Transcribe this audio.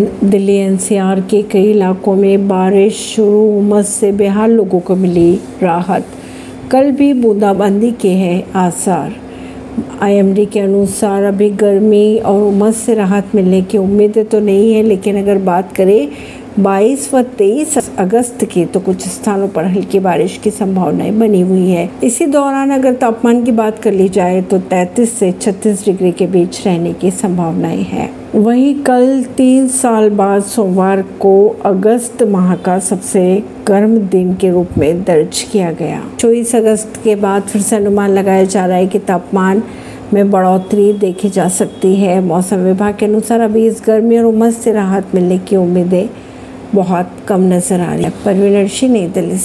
Delhi NCR के कई इलाकों में बारिश शुरू, उमस से बेहाल लोगों को मिली राहत। कल भी बूंदाबांदी के हैं आसार। आईएमडी के अनुसार अभी गर्मी और उमस से राहत मिलने की उम्मीद तो नहीं है, लेकिन अगर बात करें 22 व 23 अगस्त की तो कुछ स्थानों पर हल्की बारिश की संभावनाएँ बनी हुई है। इसी दौरान अगर तापमान की बात कर ली जाए तो 33 से 36 डिग्री के बीच रहने की संभावनाएँ हैं। वहीं कल तीन साल बाद सोमवार को अगस्त माह का सबसे गर्म दिन के रूप में दर्ज किया गया। चौबीस अगस्त के बाद फिर से अनुमान लगाया जा रहा है कि तापमान में बढ़ोतरी देखी जा सकती है। मौसम विभाग के अनुसार अभी इस गर्मी और उमस से राहत मिलने की उम्मीदें बहुत कम नज़र आ रही है। परवीन अर्शी नई दिल्ली